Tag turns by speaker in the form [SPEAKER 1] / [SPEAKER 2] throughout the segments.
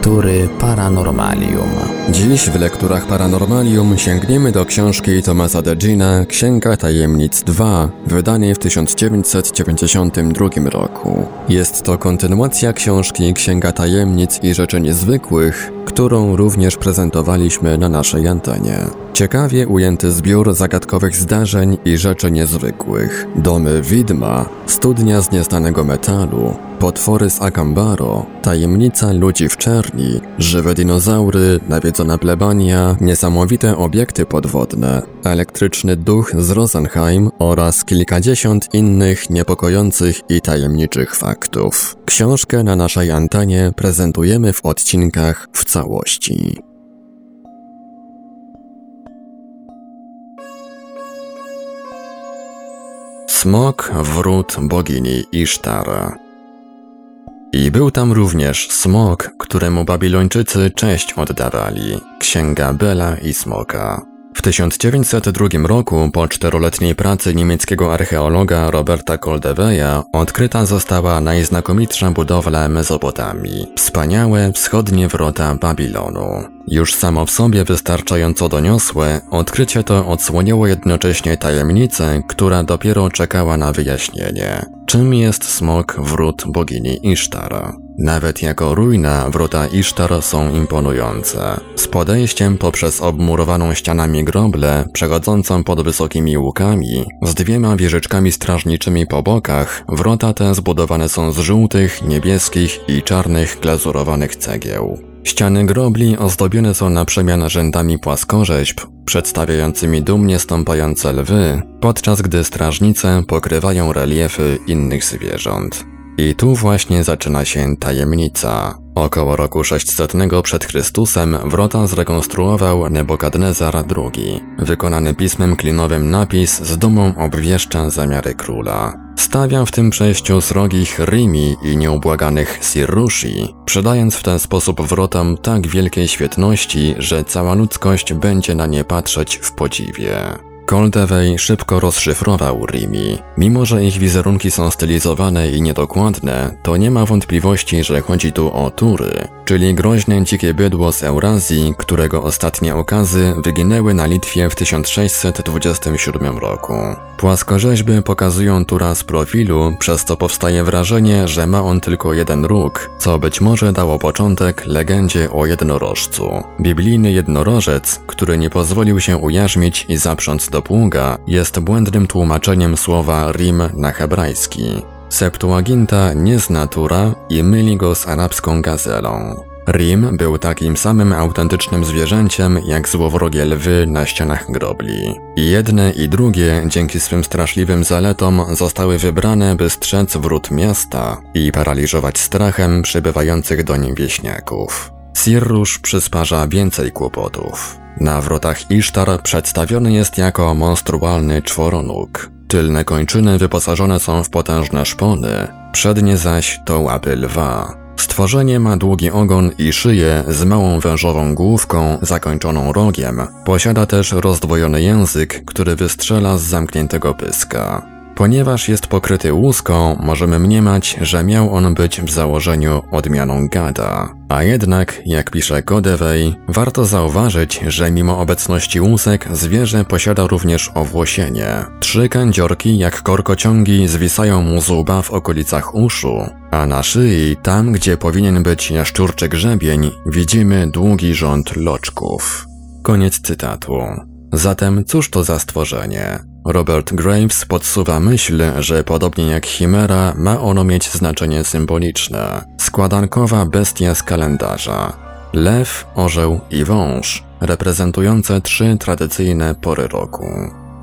[SPEAKER 1] Lektury Paranormalium.
[SPEAKER 2] Dziś w lekturach Paranormalium sięgniemy do książki Tomasa Degina Księga Tajemnic 2, wydanej w 1992 roku. Jest to kontynuacja książki Księga Tajemnic i Rzeczy Niezwykłych, którą również prezentowaliśmy na naszej antenie. Ciekawie ujęty zbiór zagadkowych zdarzeń i rzeczy niezwykłych. Domy widma, studnia z nieznanego metalu, potwory z Akambaro, tajemnica ludzi w czerni, żywe dinozaury, nawiedzona plebania, niesamowite obiekty podwodne, elektryczny duch z Rosenheim oraz kilkadziesiąt innych niepokojących i tajemniczych faktów. Książkę na naszej antenie prezentujemy w odcinkach w całości. Smok wrót bogini Isztar. I był tam również smok, któremu Babilończycy cześć oddawali, księga Bela i Smoka. W 1902 roku, po czteroletniej pracy niemieckiego archeologa Roberta Koldeweja, odkryta została najznakomitsza budowla Mezopotamii, wspaniałe wschodnie wrota Babilonu. Już samo w sobie wystarczająco doniosłe, odkrycie to odsłoniło jednocześnie tajemnicę, która dopiero czekała na wyjaśnienie. Czym jest smok wrót bogini Isztar? Nawet jako ruina wrota Isztar są imponujące. Z podejściem poprzez obmurowaną ścianami groble, przechodzącą pod wysokimi łukami, z dwiema wieżyczkami strażniczymi po bokach, wrota te zbudowane są z żółtych, niebieskich i czarnych glazurowanych cegieł. Ściany grobli ozdobione są na przemian rzędami płaskorzeźb, przedstawiającymi dumnie stąpające lwy, podczas gdy strażnice pokrywają reliefy innych zwierząt. I tu właśnie zaczyna się tajemnica. Około roku 600 przed Chrystusem wrota zrekonstruował Nebukadnezar II. Wykonany pismem klinowym napis z dumą obwieszcza zamiary króla. Stawia w tym przejściu srogich Rimi i nieubłaganych Sirrushi, przydając w ten sposób wrotom tak wielkiej świetności, że cała ludzkość będzie na nie patrzeć w podziwie. Koldewey szybko rozszyfrował Rimi. Mimo, że ich wizerunki są stylizowane i niedokładne, to nie ma wątpliwości, że chodzi tu o Tury, czyli groźne dzikie bydło z Eurazji, którego ostatnie okazy wyginęły na Litwie w 1627 roku. Płaskorzeźby pokazują Tura z profilu, przez co powstaje wrażenie, że ma on tylko jeden róg, co być może dało początek legendzie o jednorożcu. Biblijny jednorożec, który nie pozwolił się ujarzmić i zaprząc do jest błędnym tłumaczeniem słowa rim na hebrajski. Septuaginta nie zna Tura i myli go z arabską gazelą. Rim był takim samym autentycznym zwierzęciem jak złowrogie lwy na ścianach grobli. I jedne i drugie dzięki swym straszliwym zaletom zostały wybrane, by strzec wrót miasta i paraliżować strachem przybywających do nim wieśniaków. Sirrusz przysparza więcej kłopotów. Na wrotach Isztar przedstawiony jest jako monstrualny czworonóg. Tylne kończyny wyposażone są w potężne szpony, przednie zaś to łapy lwa. Stworzenie ma długi ogon i szyję z małą wężową główką zakończoną rogiem. Posiada też rozdwojony język, który wystrzela z zamkniętego pyska. Ponieważ jest pokryty łuską, możemy mniemać, że miał on być w założeniu odmianą gada. A jednak, jak pisze Godewey, warto zauważyć, że mimo obecności łusek zwierzę posiada również owłosienie. Trzy kędziorki jak korkociągi zwisają mu z łba w okolicach uszu, a na szyi, tam gdzie powinien być jaszczurczy grzebień, widzimy długi rząd loczków. Koniec cytatu. Zatem cóż to za stworzenie? Robert Graves podsuwa myśl, że podobnie jak chimera ma ono mieć znaczenie symboliczne. Składankowa bestia z kalendarza. Lew, orzeł i wąż, reprezentujące trzy tradycyjne pory roku.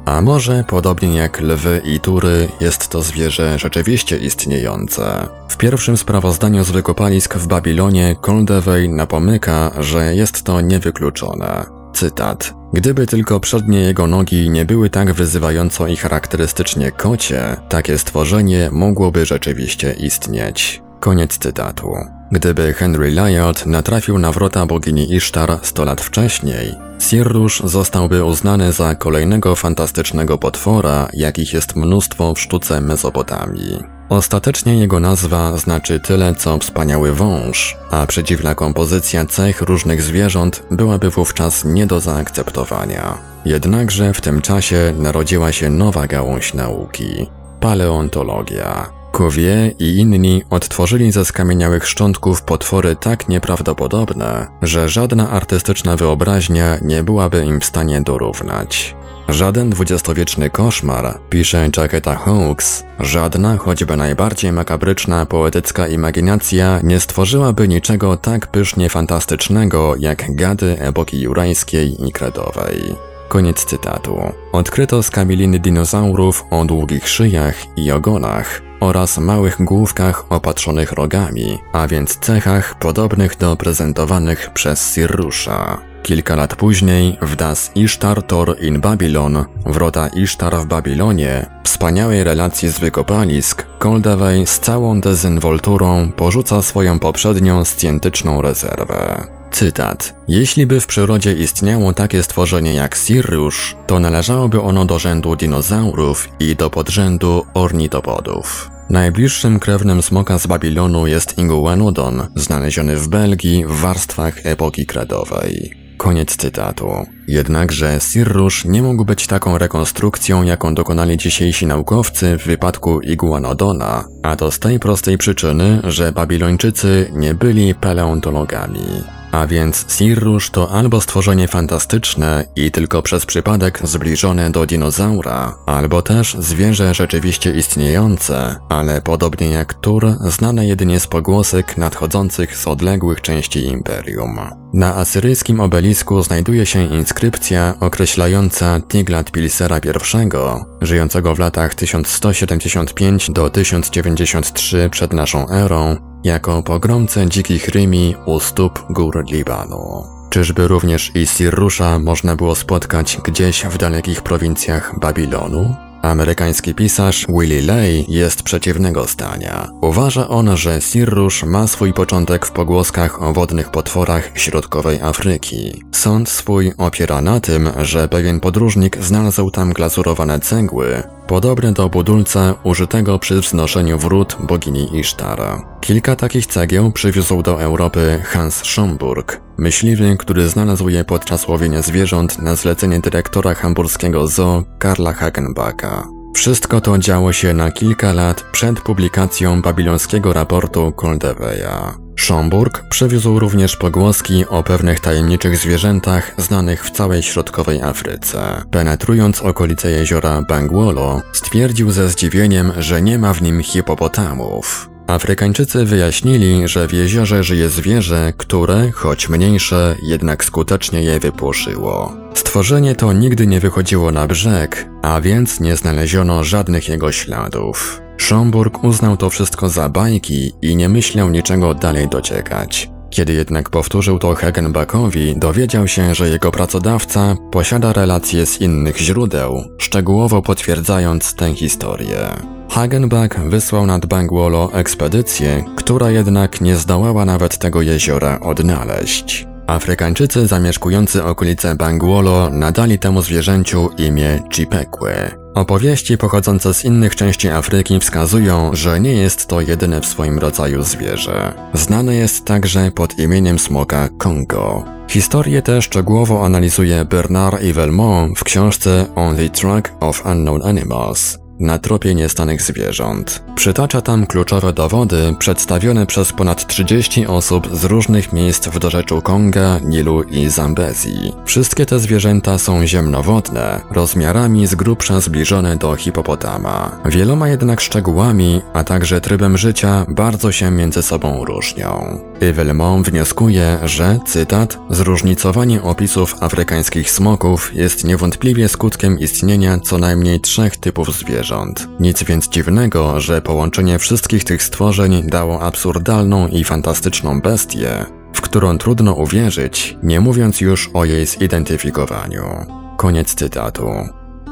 [SPEAKER 2] A może, podobnie jak lwy i tury, jest to zwierzę rzeczywiście istniejące. W pierwszym sprawozdaniu z wykopalisk w Babilonie Koldewey napomyka, że jest to niewykluczone. Cytat. Gdyby tylko przednie jego nogi nie były tak wyzywająco i charakterystycznie kocie, takie stworzenie mogłoby rzeczywiście istnieć. Koniec cytatu. Gdyby Henry Lyot natrafił na wrota bogini Ishtar 100 lat wcześniej, Sirrusz zostałby uznany za kolejnego fantastycznego potwora, jakich jest mnóstwo w sztuce Mezopotamii. Ostatecznie jego nazwa znaczy tyle co wspaniały wąż, a przedziwna kompozycja cech różnych zwierząt byłaby wówczas nie do zaakceptowania. Jednakże w tym czasie narodziła się nowa gałąź nauki paleontologia. Cuvier i inni odtworzyli ze skamieniałych szczątków potwory tak nieprawdopodobne, że żadna artystyczna wyobraźnia nie byłaby im w stanie dorównać. Żaden dwudziestowieczny koszmar, pisze Jacketa Hawks, żadna choćby najbardziej makabryczna poetycka imaginacja nie stworzyłaby niczego tak pysznie fantastycznego jak gady epoki jurajskiej i kredowej. Koniec cytatu. Odkryto skamieliny dinozaurów o długich szyjach i ogonach oraz małych główkach opatrzonych rogami, a więc cechach podobnych do prezentowanych przez Sirrusza. Kilka lat później w Das Ishtar Tor in Babylon, wrota Ishtar w Babilonie, wspaniałej relacji z wykopalisk, Koldewey z całą dezynwolturą porzuca swoją poprzednią scjentyczną rezerwę. Cytat. Jeśli by w przyrodzie istniało takie stworzenie jak Siriusz, to należałoby ono do rzędu dinozaurów i do podrzędu ornitopodów. Najbliższym krewnym smoka z Babilonu jest Iguanodon, znaleziony w Belgii w warstwach epoki kredowej. Koniec cytatu. Jednakże Sirrusz nie mógł być taką rekonstrukcją, jaką dokonali dzisiejsi naukowcy w wypadku Iguanodona, a to z tej prostej przyczyny, że Babilończycy nie byli paleontologami. A więc Sirrusz to albo stworzenie fantastyczne i tylko przez przypadek zbliżone do dinozaura, albo też zwierzę rzeczywiście istniejące, ale podobnie jak Tur, znane jedynie z pogłosek nadchodzących z odległych części imperium. Na asyryjskim obelisku znajduje się inskrypcja określająca Tiglat-Pilsera I, żyjącego w latach 1175 do 1093 przed naszą erą, jako pogromcę dzikich rymi u stóp gór Libanu. Czyżby również i Sirrusza można było spotkać gdzieś w dalekich prowincjach Babilonu? Amerykański pisarz Willie Lay jest przeciwnego zdania. Uważa on, że Sirrusz ma swój początek w pogłoskach o wodnych potworach środkowej Afryki. Sąd swój opiera na tym, że pewien podróżnik znalazł tam glazurowane cegły, podobne do budulca użytego przy wznoszeniu wrót bogini Isztara. Kilka takich cegieł przywiózł do Europy Hans Schomburg, myśliwy, który znalazł je podczas łowienia zwierząt na zlecenie dyrektora hamburskiego zoo Karla Hagenbacka. Wszystko to działo się na kilka lat przed publikacją babilońskiego raportu Koldeweja. Schomburg przywiózł również pogłoski o pewnych tajemniczych zwierzętach znanych w całej środkowej Afryce. Penetrując okolice jeziora Bangwolo, stwierdził ze zdziwieniem, że nie ma w nim hipopotamów. Afrykańczycy wyjaśnili, że w jeziorze żyje zwierzę, które, choć mniejsze, jednak skutecznie je wypłoszyło. Stworzenie to nigdy nie wychodziło na brzeg, a więc nie znaleziono żadnych jego śladów. Schomburg uznał to wszystko za bajki i nie myślał niczego dalej dociekać. Kiedy jednak powtórzył to Hagenbackowi, dowiedział się, że jego pracodawca posiada relacje z innych źródeł, szczegółowo potwierdzając tę historię. Hagenbach wysłał nad Bangwolo ekspedycję, która jednak nie zdołała nawet tego jeziora odnaleźć. Afrykańczycy zamieszkujący okolice Bangwolo nadali temu zwierzęciu imię Chipekwe. Opowieści pochodzące z innych części Afryki wskazują, że nie jest to jedyne w swoim rodzaju zwierzę. Znane jest także pod imieniem smoka Kongo. Historię tę szczegółowo analizuje Bernard Yvelmont w książce On the Track of Unknown Animals na tropie niestanych zwierząt. Przytacza tam kluczowe dowody przedstawione przez ponad 30 osób z różnych miejsc w dorzeczu Konga, Nilu i Zambezji. Wszystkie te zwierzęta są ziemnowodne, rozmiarami z grubsza zbliżone do hipopotama. Wieloma jednak szczegółami, a także trybem życia bardzo się między sobą różnią. Yvelmont wnioskuje, że, cytat, zróżnicowanie opisów afrykańskich smoków jest niewątpliwie skutkiem istnienia co najmniej trzech typów zwierząt zwierząt. Nic więc dziwnego, że połączenie wszystkich tych stworzeń dało absurdalną i fantastyczną bestię, w którą trudno uwierzyć, nie mówiąc już o jej zidentyfikowaniu. Koniec cytatu.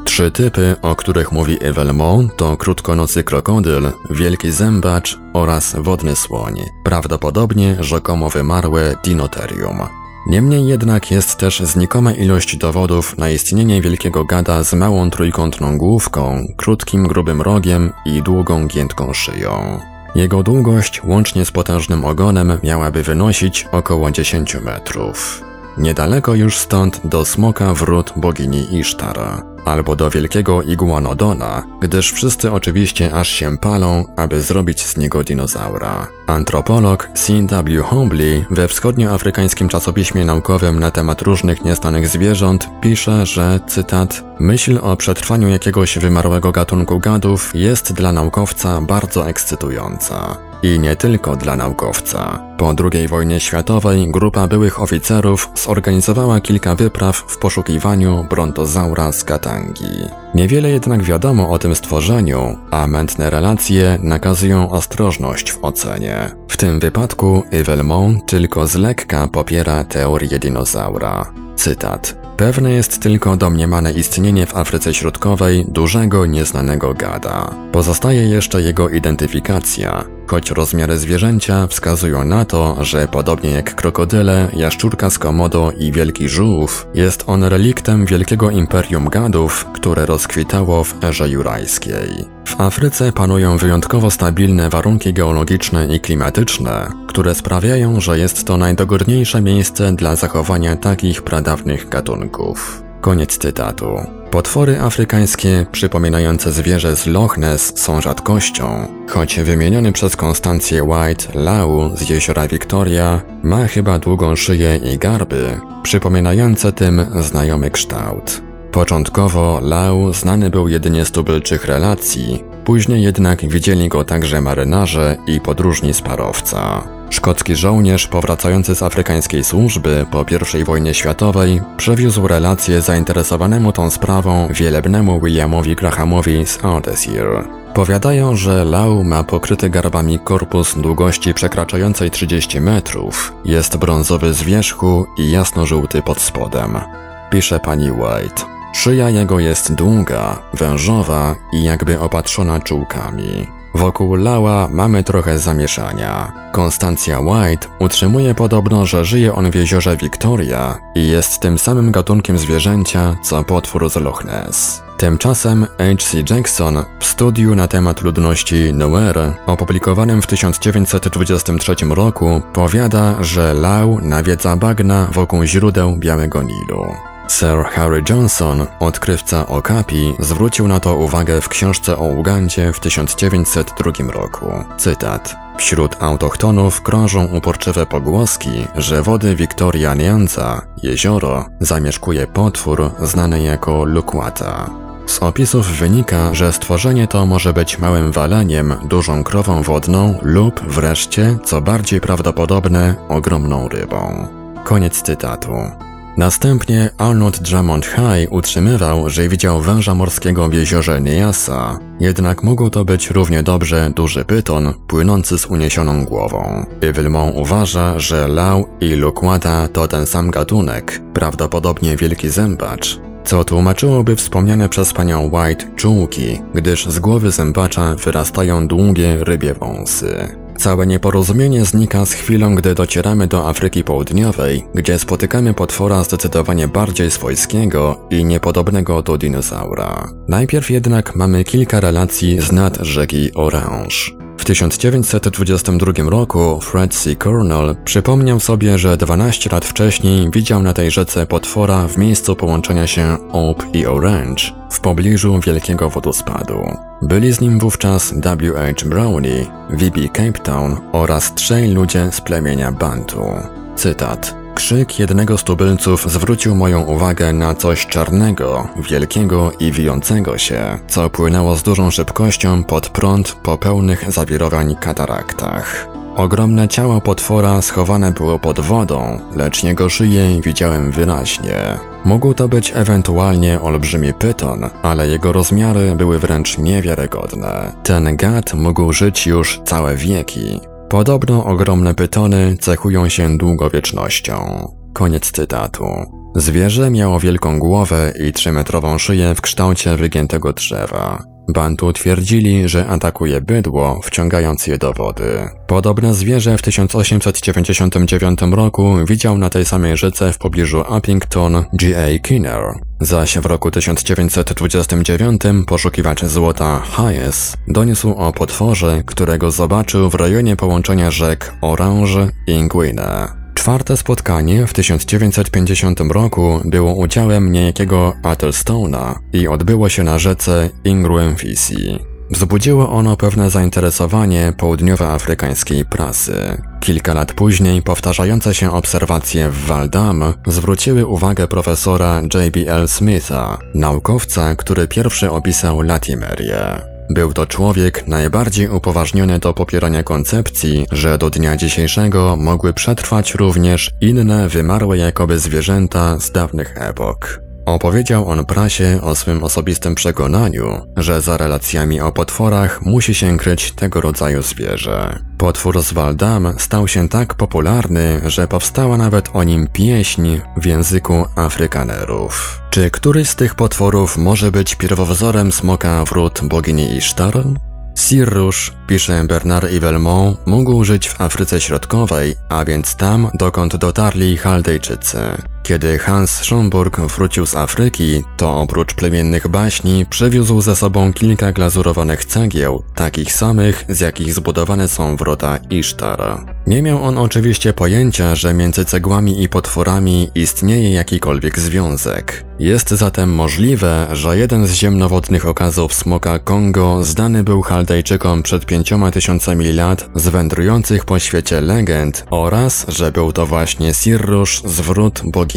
[SPEAKER 2] Trzy typy, o których mówi Evelmont, to krótkonocy krokodyl, wielki zębacz oraz wodny słoń, prawdopodobnie rzekomo wymarłe dinoterium. Niemniej jednak jest też znikoma ilość dowodów na istnienie wielkiego gada z małą trójkątną główką, krótkim grubym rogiem i długą giętką szyją. Jego długość łącznie z potężnym ogonem miałaby wynosić około 10 metrów. Niedaleko już stąd do smoka wrót bogini Isztara albo do wielkiego iguanodona, gdyż wszyscy oczywiście aż się palą, aby zrobić z niego dinozaura. Antropolog C.W. Hombley we wschodnioafrykańskim czasopiśmie naukowym na temat różnych nieznanych zwierząt pisze, że, cytat, myśl o przetrwaniu jakiegoś wymarłego gatunku gadów jest dla naukowca bardzo ekscytująca. I nie tylko dla naukowca. Po II wojnie światowej grupa byłych oficerów zorganizowała kilka wypraw w poszukiwaniu brontozaura z Katangi. Niewiele jednak wiadomo o tym stworzeniu, a mętne relacje nakazują ostrożność w ocenie. W tym wypadku Yvelmont tylko z lekka popiera teorię dinozaura. Cytat. Pewne jest tylko domniemane istnienie w Afryce Środkowej dużego, nieznanego gada. Pozostaje jeszcze jego identyfikacja, choć rozmiary zwierzęcia wskazują na to, że podobnie jak krokodyle, jaszczurka z komodo i wielki żółw, jest on reliktem wielkiego imperium gadów, które rozkwitało w erze jurajskiej. W Afryce panują wyjątkowo stabilne warunki geologiczne i klimatyczne, które sprawiają, że jest to najdogodniejsze miejsce dla zachowania takich pradawnych gatunków. Koniec cytatu. Potwory afrykańskie przypominające zwierzę z Loch Ness są rzadkością, choć wymieniony przez Konstancję White Lau z jeziora Victoria ma chyba długą szyję i garby, przypominające tym znajomy kształt. Początkowo Lau znany był jedynie z tubylczych relacji, później jednak widzieli go także marynarze i podróżni z parowca. Szkocki żołnierz powracający z afrykańskiej służby po I wojnie światowej przewiózł relacje zainteresowanemu tą sprawą wielebnemu Williamowi Grahamowi z Ardesil. Powiadają, że Lau ma pokryty garbami korpus długości przekraczającej 30 metrów, jest brązowy z wierzchu i jasno-żółty pod spodem. Pisze pani White. Szyja jego jest długa, wężowa i jakby opatrzona czułkami. Wokół Lała mamy trochę zamieszania. Konstancja White utrzymuje podobno, że żyje on w jeziorze Victoria i jest tym samym gatunkiem zwierzęcia, co potwór z Loch Ness. Tymczasem H.C. Jackson w studiu na temat ludności Nuer, opublikowanym w 1923 roku, powiada, że Lau nawiedza bagna wokół źródeł Białego Nilu. Sir Harry Johnson, odkrywca Okapi, zwrócił na to uwagę w książce o Ugandzie w 1902 roku. Cytat. Wśród autochtonów krążą uporczywe pogłoski, że wody Victoria Nyanza, jezioro, zamieszkuje potwór znany jako Lukwata. Z opisów wynika, że stworzenie to może być małym waleniem, dużą krową wodną lub wreszcie, co bardziej prawdopodobne, ogromną rybą. Koniec cytatu. Następnie Arnold Drummond High utrzymywał, że widział węża morskiego w jeziorze Nyasa, jednak mógł to być równie dobrze duży pyton płynący z uniesioną głową. Evilmont uważa, że Lau i Lukwata to ten sam gatunek, prawdopodobnie wielki zębacz, co tłumaczyłoby wspomniane przez panią White czułki, gdyż z głowy zębacza wyrastają długie rybie wąsy. Całe nieporozumienie znika z chwilą, gdy docieramy do Afryki Południowej, gdzie spotykamy potwora zdecydowanie bardziej swojskiego i niepodobnego do dinozaura. Najpierw jednak mamy kilka relacji z nad rzeki Orange. W 1922 roku Fred C. Cornell przypomniał sobie, że 12 lat wcześniej widział na tej rzece potwora w miejscu połączenia się Ope i Orange, w pobliżu wielkiego wodospadu. Byli z nim wówczas W.H. Brownie, V.B. Cape Town oraz trzej ludzie z plemienia Bantu. Cytat. Krzyk jednego z tubylców zwrócił moją uwagę na coś czarnego, wielkiego i wijącego się, co płynęło z dużą szybkością pod prąd po pełnych zawirowań kataraktach. Ogromne ciało potwora schowane było pod wodą, lecz jego szyję widziałem wyraźnie. Mógł to być ewentualnie olbrzymi pyton, ale jego rozmiary były wręcz niewiarygodne. Ten gad mógł żyć już całe wieki. Podobno ogromne pytony cechują się długowiecznością. Koniec cytatu. Zwierzę miało wielką głowę i trzymetrową szyję w kształcie wygiętego drzewa. Bantu twierdzili, że atakuje bydło, wciągając je do wody. Podobne zwierzę w 1899 roku widział na tej samej rzece w pobliżu Uppington G.A. Kinner, zaś w roku 1929 poszukiwacz złota Hayes doniósł o potworze, którego zobaczył w rejonie połączenia rzek Orange i Guinea. Czwarte spotkanie w 1950 roku było udziałem niejakiego Athelstone'a i odbyło się na rzece Ingruemfisi. Wzbudziło ono pewne zainteresowanie południowoafrykańskiej prasy. Kilka lat później powtarzające się obserwacje w Waldam zwróciły uwagę profesora J.B.L. Smitha, naukowca, który pierwszy opisał Latimerię. Był to człowiek najbardziej upoważniony do popierania koncepcji, że do dnia dzisiejszego mogły przetrwać również inne wymarłe jakoby zwierzęta z dawnych epok. Opowiedział on prasie o swym osobistym przekonaniu, że za relacjami o potworach musi się kryć tego rodzaju zwierzę. Potwór z Waldam stał się tak popularny, że powstała nawet o nim pieśń w języku Afrykanerów. Czy któryś z tych potworów może być pierwowzorem smoka wrót bogini Isztar? Sirrusz, pisze Bernard Yvelmont, mógł żyć w Afryce Środkowej, a więc tam, dokąd dotarli Chaldejczycy. Kiedy Hans Schomburg wrócił z Afryki, to oprócz plemiennych baśni przywiózł ze sobą kilka glazurowanych cegieł, takich samych, z jakich zbudowane są wrota Isztar. Nie miał on oczywiście pojęcia, że między cegłami i potworami istnieje jakikolwiek związek. Jest zatem możliwe, że jeden z ziemnowodnych okazów smoka Kongo zdany był Chaldejczykom przed pięcioma tysiącami lat z wędrujących po świecie legend oraz, że był to właśnie Sirrusz, zwrót bogini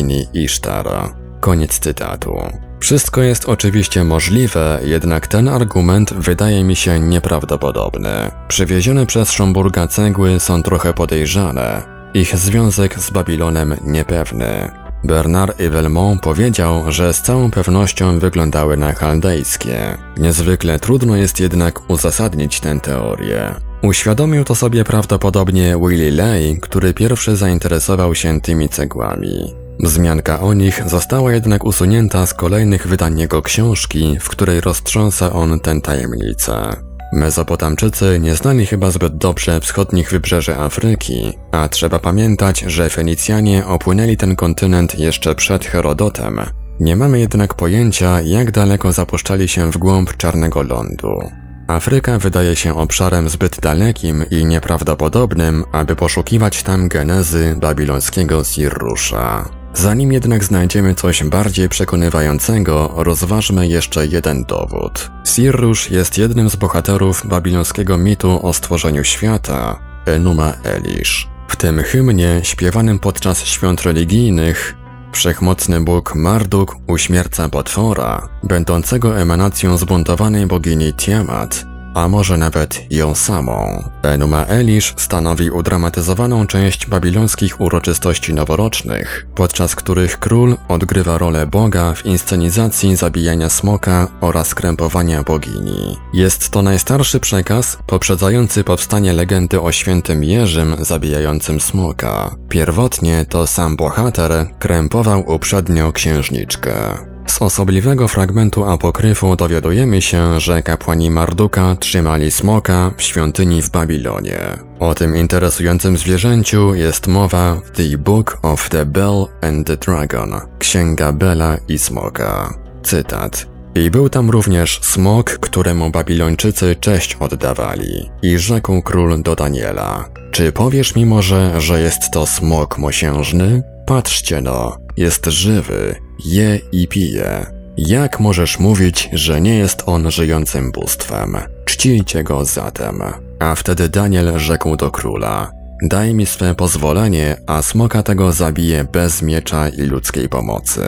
[SPEAKER 2] Koniec cytatu. Wszystko jest oczywiście możliwe, jednak ten argument wydaje mi się nieprawdopodobny. Przywiezione przez Szomburga cegły są trochę podejrzane. Ich związek z Babilonem niepewny. Bernard Yvelmont powiedział, że z całą pewnością wyglądały na chaldejskie. Niezwykle trudno jest jednak uzasadnić tę teorię. Uświadomił to sobie prawdopodobnie Willie Lay, który pierwszy zainteresował się tymi cegłami. Wzmianka o nich została jednak usunięta z kolejnych wydań jego książki, w której roztrząsa on tę tajemnicę. Mezopotamczycy nie znali chyba zbyt dobrze wschodnich wybrzeży Afryki, a trzeba pamiętać, że Fenicjanie opłynęli ten kontynent jeszcze przed Herodotem. Nie mamy jednak pojęcia, jak daleko zapuszczali się w głąb Czarnego Lądu. Afryka wydaje się obszarem zbyt dalekim i nieprawdopodobnym, aby poszukiwać tam genezy babilońskiego Sirrusza. Zanim jednak znajdziemy coś bardziej przekonywającego, rozważmy jeszcze jeden dowód. Sirrusz jest jednym z bohaterów babilońskiego mitu o stworzeniu świata, Enuma Elish. W tym hymnie, śpiewanym podczas świąt religijnych, Wszechmocny Bóg Marduk uśmierca potwora, będącego emanacją zbuntowanej bogini Tiamat, a może nawet ją samą. Enuma Elish stanowi udramatyzowaną część babilońskich uroczystości noworocznych, podczas których król odgrywa rolę Boga w inscenizacji zabijania smoka oraz krępowania bogini. Jest to najstarszy przekaz poprzedzający powstanie legendy o świętym Jerzym zabijającym smoka. Pierwotnie to sam bohater krępował uprzednio księżniczkę. Z osobliwego fragmentu apokryfu dowiadujemy się, że kapłani Marduka trzymali smoka w świątyni w Babilonie. O tym interesującym zwierzęciu jest mowa w The Book of the Bell and the Dragon, Księga Bela i Smoka. Cytat. I był tam również smok, któremu Babilończycy cześć oddawali. I rzekł król do Daniela: Czy powiesz mi może, że jest to smok mosiężny? Patrzcie no, jest żywy, je i pije. Jak możesz mówić, że nie jest on żyjącym bóstwem? Czcijcie go zatem. A wtedy Daniel rzekł do króla: Daj mi swe pozwolenie, a smoka tego zabiję bez miecza i ludzkiej pomocy.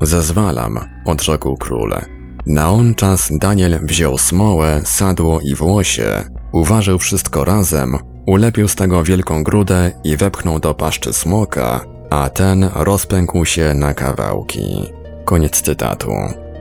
[SPEAKER 2] Zezwalam, odrzekł król. Na on czas Daniel wziął smołę, sadło i włosie, uważył wszystko razem, ulepił z tego wielką grudę i wepchnął do paszczy smoka, a ten rozpękł się na kawałki. Koniec cytatu.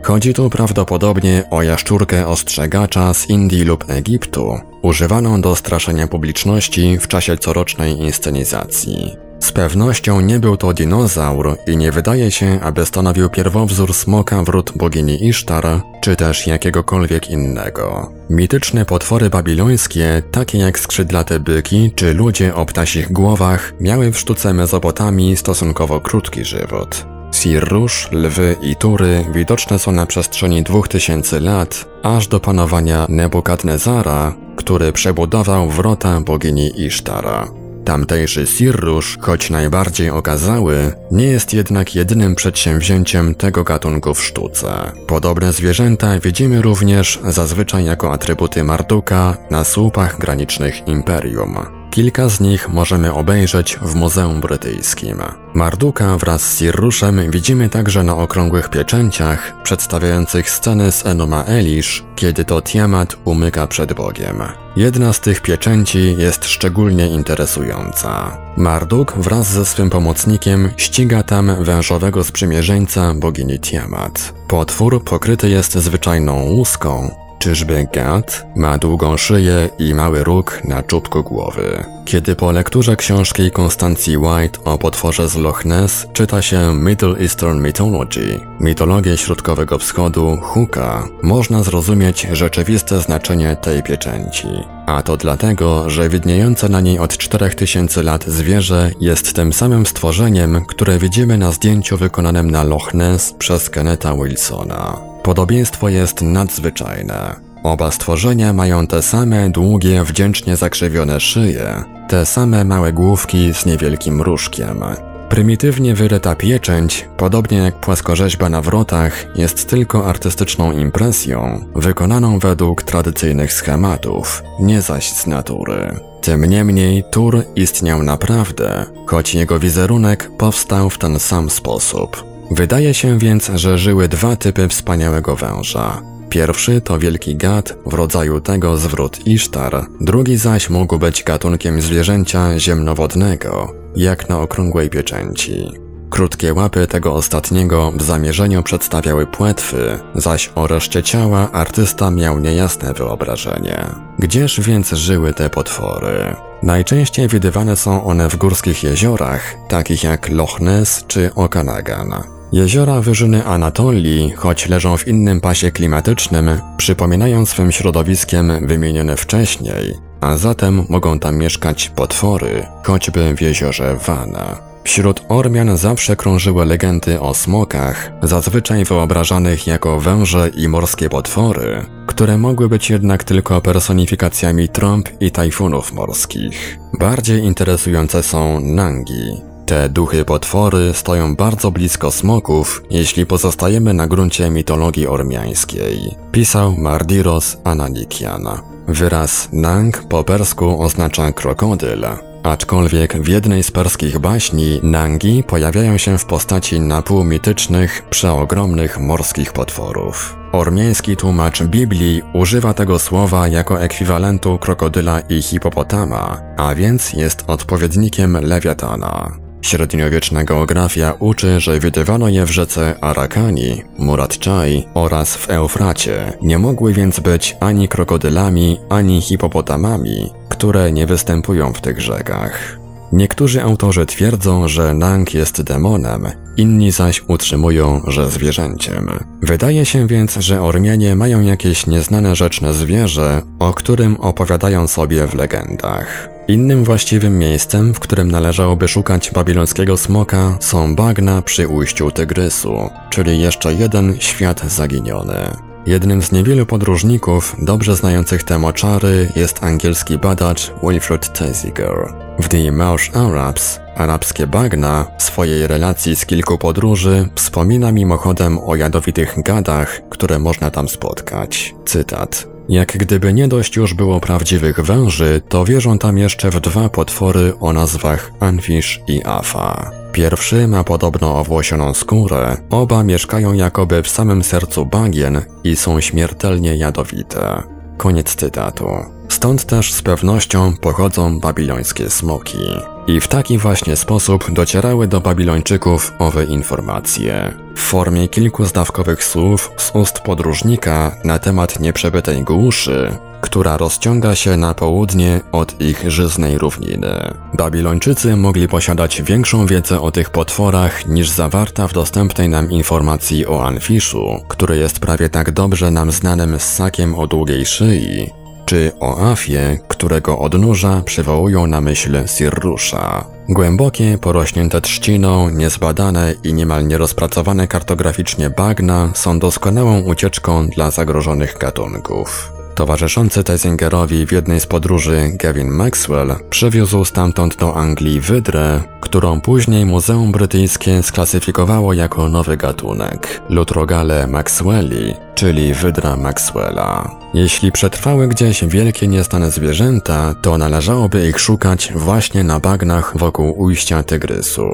[SPEAKER 2] Chodzi tu prawdopodobnie o jaszczurkę ostrzegacza z Indii lub Egiptu, używaną do straszenia publiczności w czasie corocznej inscenizacji. Z pewnością nie był to dinozaur i nie wydaje się, aby stanowił pierwowzór smoka wrót bogini Isztar, czy też jakiegokolwiek innego. Mityczne potwory babilońskie, takie jak skrzydlate byki czy ludzie o ptasich głowach, miały w sztuce Mezopotamii stosunkowo krótki żywot. Sirrusz, lwy i tury widoczne są na przestrzeni 2000 lat, aż do panowania Nebukadnezara, który przebudował wrota bogini Isztara. Tamtejszy Sirrusz, choć najbardziej okazały, nie jest jednak jedynym przedsięwzięciem tego gatunku w sztuce. Podobne zwierzęta widzimy również zazwyczaj jako atrybuty Marduka na słupach granicznych imperium. Kilka z nich możemy obejrzeć w Muzeum Brytyjskim. Marduka wraz z Sirruszem widzimy także na okrągłych pieczęciach przedstawiających sceny z Enuma Elish, kiedy to Tiamat umyka przed Bogiem. Jedna z tych pieczęci jest szczególnie interesująca. Marduk wraz ze swym pomocnikiem ściga tam wężowego sprzymierzeńca bogini Tiamat. Potwór pokryty jest zwyczajną łuską, Czyżby Gad ma długą szyję i mały róg na czubku głowy? Kiedy po lekturze książki Konstancji White o potworze z Loch Ness czyta się Middle Eastern Mythology, mitologię Środkowego Wschodu, Huka, można zrozumieć rzeczywiste znaczenie tej pieczęci. A to dlatego, że widniejące na niej od 4000 lat zwierzę jest tym samym stworzeniem, które widzimy na zdjęciu wykonanym na Loch Ness przez Kenneta Wilsona. Podobieństwo jest nadzwyczajne. Oba stworzenia mają te same długie, wdzięcznie zakrzywione szyje, te same małe główki z niewielkim różkiem. Prymitywnie wyryta pieczęć, podobnie jak płaskorzeźba na wrotach, jest tylko artystyczną impresją, wykonaną według tradycyjnych schematów, nie zaś z natury. Tym niemniej Tur istniał naprawdę, choć jego wizerunek powstał w ten sam sposób. Wydaje się więc, że żyły dwa typy wspaniałego węża. Pierwszy to wielki gad w rodzaju tego zwrót Isztar, drugi zaś mógł być gatunkiem zwierzęcia ziemnowodnego, jak na okrągłej pieczęci. Krótkie łapy tego ostatniego w zamierzeniu przedstawiały płetwy, zaś o reszcie ciała artysta miał niejasne wyobrażenie. Gdzież więc żyły te potwory? Najczęściej widywane są one w górskich jeziorach, takich jak Loch Ness czy Okanagan. Jeziora wyżyny Anatolii, choć leżą w innym pasie klimatycznym, przypominają swym środowiskiem wymienione wcześniej, a zatem mogą tam mieszkać potwory, choćby w jeziorze Wana. Wśród Ormian zawsze krążyły legendy o smokach, zazwyczaj wyobrażanych jako węże i morskie potwory, które mogły być jednak tylko personifikacjami trąb i tajfunów morskich. Bardziej interesujące są nangi, te duchy potwory stoją bardzo blisko smoków, jeśli pozostajemy na gruncie mitologii ormiańskiej, pisał Mardiros Ananikian. Wyraz Nang po persku oznacza krokodyl, aczkolwiek w jednej z perskich baśni Nangi pojawiają się w postaci napół mitycznych, przeogromnych morskich potworów. Ormiański tłumacz Biblii używa tego słowa jako ekwiwalentu krokodyla i hipopotama, a więc jest odpowiednikiem lewiatana. Średniowieczna geografia uczy, że widywano je w rzece Arakani, Muradczaj oraz w Eufracie. Nie mogły więc być ani krokodylami, ani hipopotamami, które nie występują w tych rzekach. Niektórzy autorzy twierdzą, że Nang jest demonem, inni zaś utrzymują, że zwierzęciem. Wydaje się więc, że Ormianie mają jakieś nieznane rzeczne zwierzę, o którym opowiadają sobie w legendach. Innym właściwym miejscem, w którym należałoby szukać babilońskiego smoka, są bagna przy ujściu Tygrysu, czyli jeszcze jeden świat zaginiony. Jednym z niewielu podróżników dobrze znających te moczary jest angielski badacz Wilfred Teziger. W The Marsh Arabs, arabskie bagna, w swojej relacji z kilku podróży wspomina mimochodem o jadowitych gadach, które można tam spotkać. Cytat. Jak gdyby nie dość już było prawdziwych węży, to wierzą tam jeszcze w dwa potwory o nazwach Anfish i Afa. Pierwszy ma podobno owłosioną skórę, oba mieszkają jakoby w samym sercu bagien i są śmiertelnie jadowite. Koniec cytatu. Stąd też z pewnością pochodzą babilońskie smoki. I w taki właśnie sposób docierały do Babilończyków owe informacje. W formie kilku zdawkowych słów z ust podróżnika na temat nieprzebytej głuszy, która rozciąga się na południe od ich żyznej równiny. Babilończycy mogli posiadać większą wiedzę o tych potworach niż zawarta w dostępnej nam informacji o Anfiszu, który jest prawie tak dobrze nam znanym ssakiem o długiej szyi, czy Afie, którego odnóża przywołują na myśl Sirrusza. Głębokie, porośnięte trzciną, niezbadane i niemal nierozpracowane kartograficznie bagna są doskonałą ucieczką dla zagrożonych gatunków. Towarzyszący Tessingerowi w jednej z podróży Gavin Maxwell przywiózł stamtąd do Anglii wydrę, którą później Muzeum Brytyjskie sklasyfikowało jako nowy gatunek Lutrogale maxwelli, czyli wydra Maxwella. Jeśli przetrwały gdzieś wielkie nieznane zwierzęta, to należałoby ich szukać właśnie na bagnach wokół ujścia Tygrysu.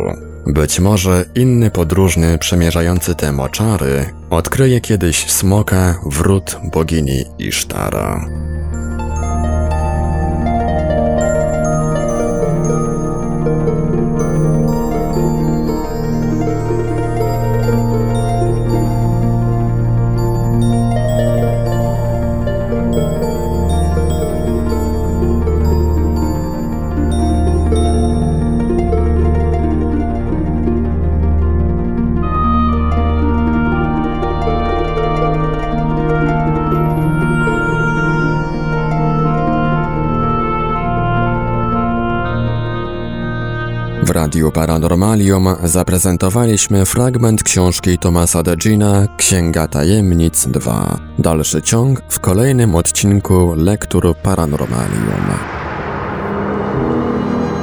[SPEAKER 2] Być może inny podróżny przemierzający te moczary odkryje kiedyś smoka wrót bogini Isztara. W Radiu Paranormalium zaprezentowaliśmy fragment książki Tomasa Degina Księga Tajemnic 2. Dalszy ciąg w kolejnym odcinku Lektur Paranormalium.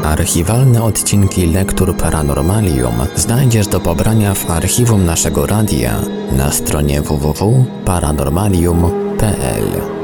[SPEAKER 1] Archiwalne odcinki Lektur Paranormalium znajdziesz do pobrania w archiwum naszego radia na stronie www.paranormalium.pl.